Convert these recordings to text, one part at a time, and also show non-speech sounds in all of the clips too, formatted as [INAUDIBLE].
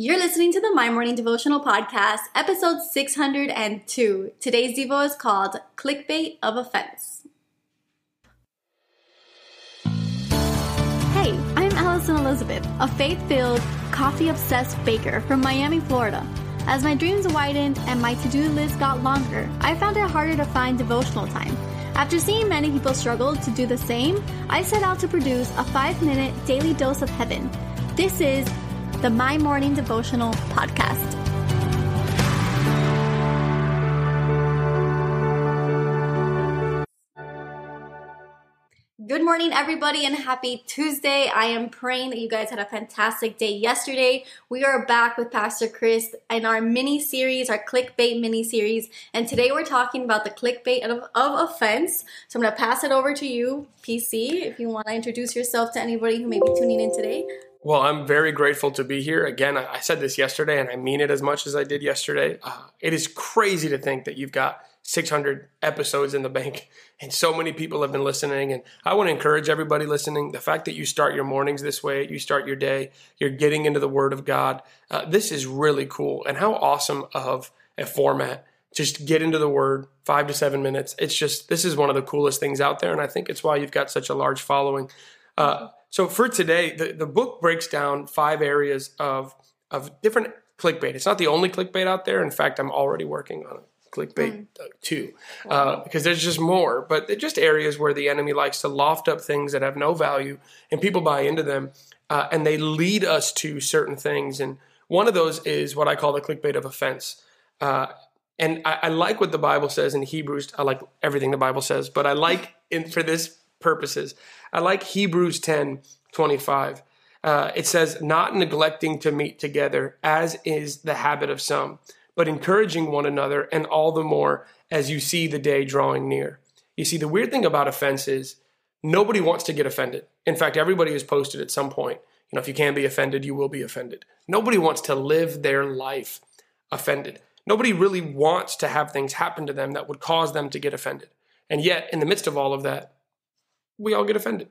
You're listening to the My Morning Devotional Podcast, episode 602. Today's Devo is called Clickbait of Offense. Hey, I'm Alison Elizabeth, a faith filled, coffee obsessed baker from Miami, Florida. As my dreams widened and my to do list got longer, I found it harder to find devotional time. After seeing many people struggle to do the same, I set out to produce a five minute daily dose of heaven. This is the My Morning Devotional Podcast. Good morning, everybody, and happy Tuesday. I am praying that you guys had a fantastic day yesterday. We are back with Pastor Chris in our mini series, our clickbait mini series, and today we're talking about the clickbait of, of offense. So I'm going to pass it over to you, PC, if you want to introduce yourself to anybody who may be tuning in today. Well, I'm very grateful to be here. Again, I said this yesterday and I mean it as much as I did yesterday. Uh, it is crazy to think that you've got 600 episodes in the bank [LAUGHS] and so many people have been listening. And I want to encourage everybody listening the fact that you start your mornings this way, you start your day, you're getting into the Word of God. Uh, this is really cool. And how awesome of a format. Just get into the Word, five to seven minutes. It's just, this is one of the coolest things out there. And I think it's why you've got such a large following. Uh, so for today, the, the book breaks down five areas of of different clickbait. It's not the only clickbait out there. In fact, I'm already working on a clickbait mm. too, uh, because there's just more. But they're just areas where the enemy likes to loft up things that have no value, and people buy into them, uh, and they lead us to certain things. And one of those is what I call the clickbait of offense. Uh, and I, I, like what the Bible says in Hebrews. I like everything the Bible says, but I like in for this purposes. I like Hebrews 10 25. Uh, it says, not neglecting to meet together, as is the habit of some, but encouraging one another, and all the more as you see the day drawing near. You see, the weird thing about offense is nobody wants to get offended. In fact, everybody is posted at some point, you know, if you can be offended, you will be offended. Nobody wants to live their life offended. Nobody really wants to have things happen to them that would cause them to get offended. And yet, in the midst of all of that, we all get offended.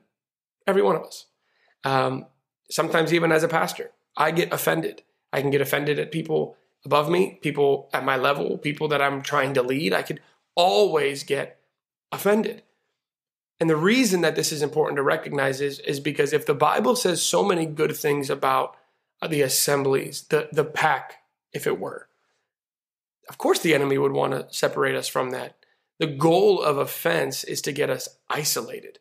Every one of us. Um, sometimes, even as a pastor, I get offended. I can get offended at people above me, people at my level, people that I'm trying to lead. I could always get offended. And the reason that this is important to recognize is, is because if the Bible says so many good things about the assemblies, the, the pack, if it were, of course the enemy would want to separate us from that. The goal of offense is to get us isolated.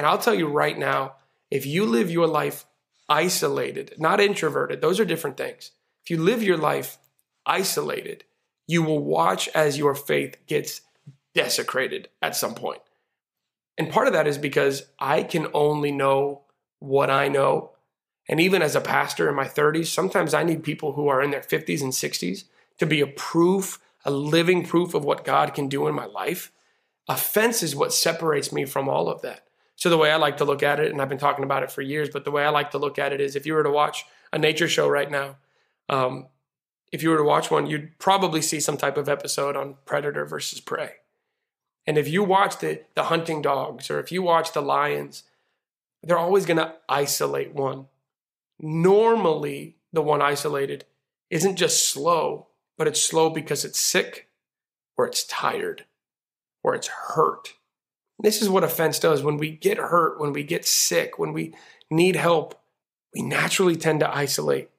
And I'll tell you right now, if you live your life isolated, not introverted, those are different things. If you live your life isolated, you will watch as your faith gets desecrated at some point. And part of that is because I can only know what I know. And even as a pastor in my 30s, sometimes I need people who are in their 50s and 60s to be a proof, a living proof of what God can do in my life. Offense is what separates me from all of that. So the way I like to look at it, and I've been talking about it for years, but the way I like to look at it is if you were to watch a nature show right now, um, if you were to watch one, you'd probably see some type of episode on predator versus prey. And if you watch the, the hunting dogs or if you watch the lions, they're always going to isolate one. Normally, the one isolated isn't just slow, but it's slow because it's sick or it's tired or it's hurt this is what offense does. When we get hurt, when we get sick, when we need help, we naturally tend to isolate.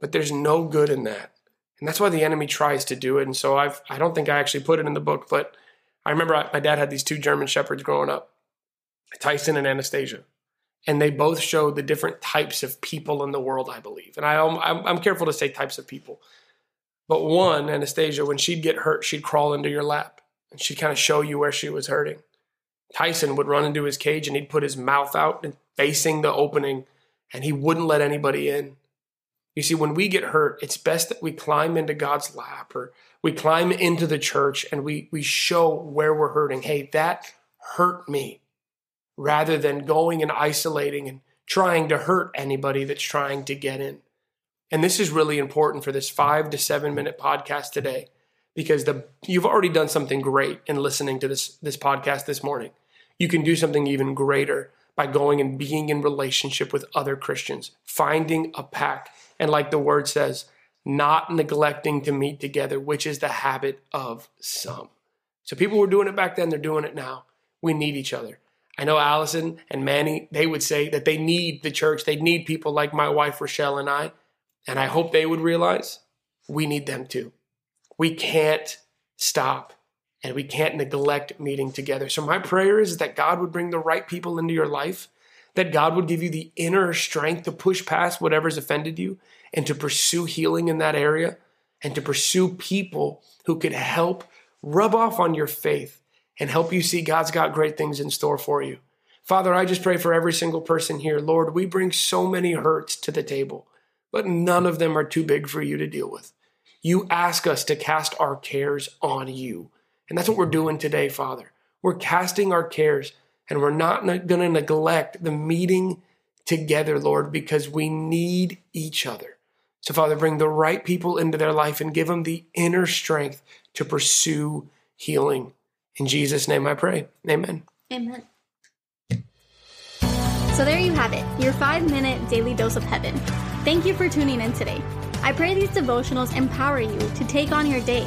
But there's no good in that. And that's why the enemy tries to do it. And so I've, I don't think I actually put it in the book, but I remember I, my dad had these two German shepherds growing up, Tyson and Anastasia. And they both showed the different types of people in the world, I believe. And I, I'm, I'm careful to say types of people. But one, Anastasia, when she'd get hurt, she'd crawl into your lap and she'd kind of show you where she was hurting. Tyson would run into his cage and he'd put his mouth out and facing the opening and he wouldn't let anybody in. You see, when we get hurt, it's best that we climb into God's lap or we climb into the church and we, we show where we're hurting. Hey, that hurt me rather than going and isolating and trying to hurt anybody that's trying to get in. And this is really important for this five to seven minute podcast today because the you've already done something great in listening to this this podcast this morning you can do something even greater by going and being in relationship with other Christians, finding a pack, and like the word says, not neglecting to meet together, which is the habit of some. So people were doing it back then, they're doing it now. We need each other. I know Alison and Manny, they would say that they need the church. They need people like my wife, Rochelle, and I. And I hope they would realize we need them too. We can't stop and we can't neglect meeting together. So, my prayer is that God would bring the right people into your life, that God would give you the inner strength to push past whatever's offended you and to pursue healing in that area and to pursue people who could help rub off on your faith and help you see God's got great things in store for you. Father, I just pray for every single person here. Lord, we bring so many hurts to the table, but none of them are too big for you to deal with. You ask us to cast our cares on you. And that's what we're doing today, Father. We're casting our cares and we're not going to neglect the meeting together, Lord, because we need each other. So, Father, bring the right people into their life and give them the inner strength to pursue healing. In Jesus' name I pray. Amen. Amen. So there you have it, your five minute daily dose of heaven. Thank you for tuning in today. I pray these devotionals empower you to take on your day.